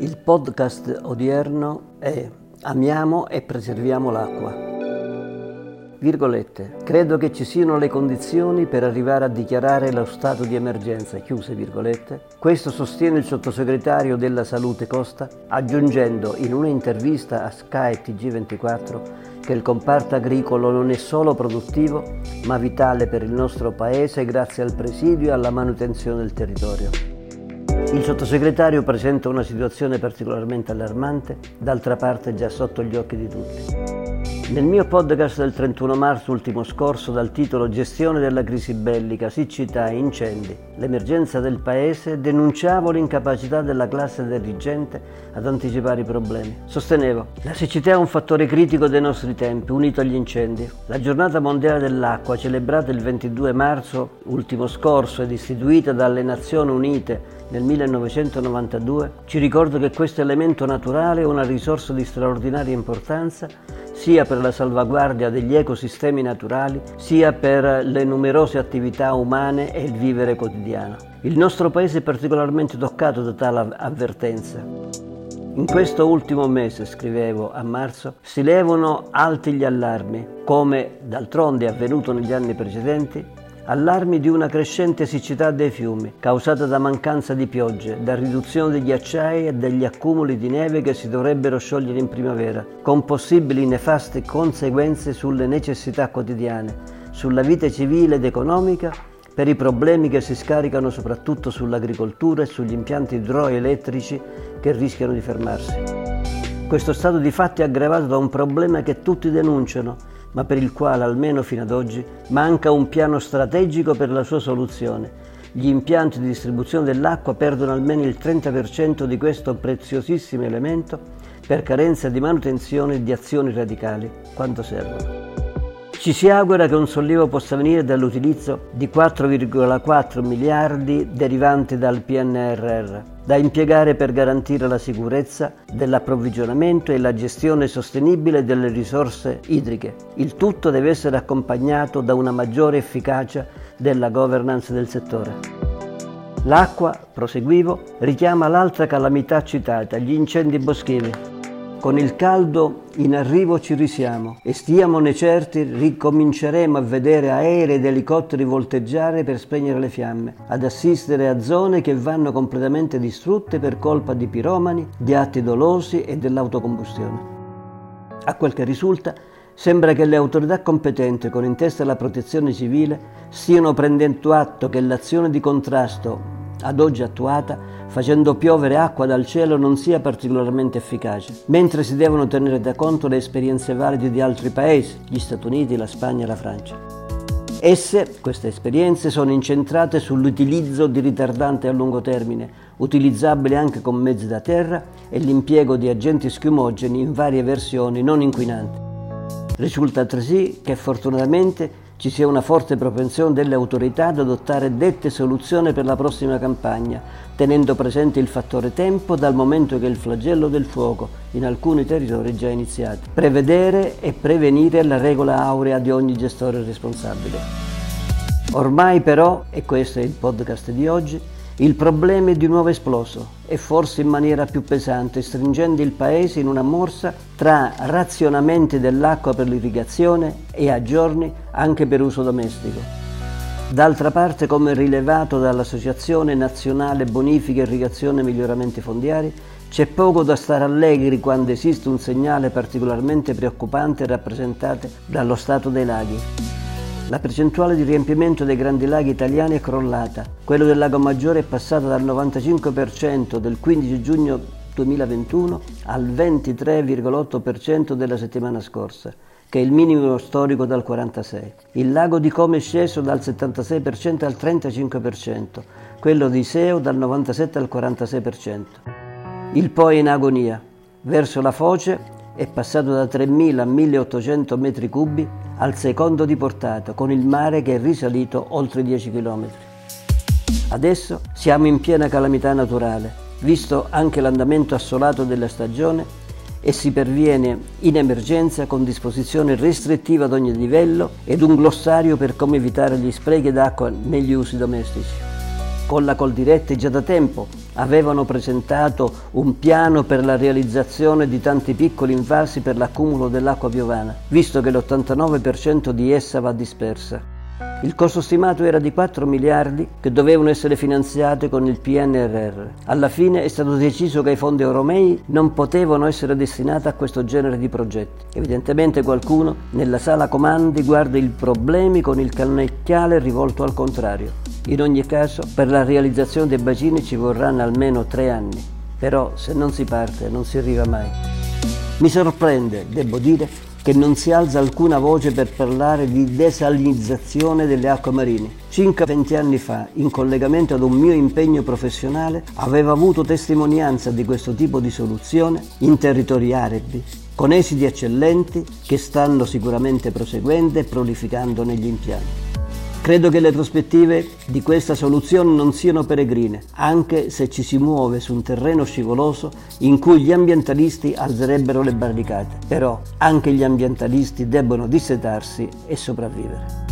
Il podcast odierno è Amiamo e preserviamo l'acqua. Virgolette. Credo che ci siano le condizioni per arrivare a dichiarare lo stato di emergenza, chiuse virgolette. Questo sostiene il sottosegretario della Salute Costa, aggiungendo in un'intervista a Sky TG24 che il comparto agricolo non è solo produttivo, ma vitale per il nostro paese grazie al presidio e alla manutenzione del territorio. Il sottosegretario presenta una situazione particolarmente allarmante, d'altra parte già sotto gli occhi di tutti. Nel mio podcast del 31 marzo ultimo scorso dal titolo Gestione della crisi bellica, siccità e incendi, l'emergenza del Paese, denunciavo l'incapacità della classe dirigente ad anticipare i problemi. Sostenevo, la siccità è un fattore critico dei nostri tempi, unito agli incendi. La giornata mondiale dell'acqua, celebrata il 22 marzo ultimo scorso ed istituita dalle Nazioni Unite nel 1992, ci ricorda che questo elemento naturale è una risorsa di straordinaria importanza sia per la salvaguardia degli ecosistemi naturali, sia per le numerose attività umane e il vivere quotidiano. Il nostro paese è particolarmente toccato da tale avvertenza. In questo ultimo mese, scrivevo a marzo, si levano alti gli allarmi, come d'altronde è avvenuto negli anni precedenti, allarmi di una crescente siccità dei fiumi, causata da mancanza di piogge, da riduzione degli ghiacciai e degli accumuli di neve che si dovrebbero sciogliere in primavera, con possibili nefaste conseguenze sulle necessità quotidiane, sulla vita civile ed economica, per i problemi che si scaricano soprattutto sull'agricoltura e sugli impianti idroelettrici che rischiano di fermarsi. Questo stato di fatti è aggravato da un problema che tutti denunciano, ma per il quale, almeno fino ad oggi, manca un piano strategico per la sua soluzione. Gli impianti di distribuzione dell'acqua perdono almeno il 30% di questo preziosissimo elemento per carenza di manutenzione e di azioni radicali, quanto servono. Ci si augura che un sollievo possa venire dall'utilizzo di 4,4 miliardi derivanti dal PNRR, da impiegare per garantire la sicurezza dell'approvvigionamento e la gestione sostenibile delle risorse idriche. Il tutto deve essere accompagnato da una maggiore efficacia della governance del settore. L'acqua, proseguivo, richiama l'altra calamità citata, gli incendi boschivi. Con il caldo in arrivo ci risiamo e stiamone certi ricominceremo a vedere aerei ed elicotteri volteggiare per spegnere le fiamme, ad assistere a zone che vanno completamente distrutte per colpa di piromani, di atti dolosi e dell'autocombustione. A quel che risulta, sembra che le autorità competenti, con in testa la protezione civile, stiano prendendo atto che l'azione di contrasto ad oggi attuata, facendo piovere acqua dal cielo, non sia particolarmente efficace, mentre si devono tenere da conto le esperienze valide di altri paesi, gli Stati Uniti, la Spagna e la Francia. Esse, queste esperienze, sono incentrate sull'utilizzo di ritardanti a lungo termine, utilizzabili anche con mezzi da terra, e l'impiego di agenti schiumogeni in varie versioni non inquinanti. Risulta altresì che fortunatamente ci sia una forte propensione delle autorità ad adottare dette soluzioni per la prossima campagna, tenendo presente il fattore tempo dal momento che il flagello del fuoco in alcuni territori è già iniziato. Prevedere e prevenire la regola aurea di ogni gestore responsabile. Ormai però, e questo è il podcast di oggi, il problema è di nuovo esploso e forse in maniera più pesante, stringendo il Paese in una morsa tra razionamenti dell'acqua per l'irrigazione e a giorni anche per uso domestico. D'altra parte, come rilevato dall'Associazione Nazionale Bonifica Irrigazione e Miglioramenti Fondiari, c'è poco da stare allegri quando esiste un segnale particolarmente preoccupante rappresentato dallo stato dei laghi. La percentuale di riempimento dei grandi laghi italiani è crollata. Quello del Lago Maggiore è passato dal 95% del 15 giugno 2021 al 23,8% della settimana scorsa, che è il minimo storico dal 46. Il lago di Como è sceso dal 76% al 35%, quello di Seo dal 97 al 46%. Il Po è in agonia. Verso la foce è passato da 3.000 a 1.800 metri cubi al secondo di portata, con il mare che è risalito oltre 10 km. Adesso siamo in piena calamità naturale, visto anche l'andamento assolato della stagione e si perviene in emergenza con disposizione restrittiva ad ogni livello ed un glossario per come evitare gli sprechi d'acqua negli usi domestici. con la Coldiretti già da tempo avevano presentato un piano per la realizzazione di tanti piccoli invasi per l'accumulo dell'acqua piovana, visto che l'89% di essa va dispersa. Il costo stimato era di 4 miliardi che dovevano essere finanziati con il PNRR. Alla fine è stato deciso che i fondi europei non potevano essere destinati a questo genere di progetti. Evidentemente qualcuno nella sala comandi guarda i problemi con il cannecchiale rivolto al contrario. In ogni caso, per la realizzazione dei bacini ci vorranno almeno tre anni. Però se non si parte non si arriva mai. Mi sorprende, devo dire, che non si alza alcuna voce per parlare di desalinizzazione delle acque marine. Circa 20 anni fa, in collegamento ad un mio impegno professionale, avevo avuto testimonianza di questo tipo di soluzione in territori arabi, con esiti eccellenti che stanno sicuramente proseguendo e prolificando negli impianti. Credo che le prospettive di questa soluzione non siano peregrine, anche se ci si muove su un terreno scivoloso in cui gli ambientalisti alzerebbero le barricate. Però anche gli ambientalisti debbono dissetarsi e sopravvivere.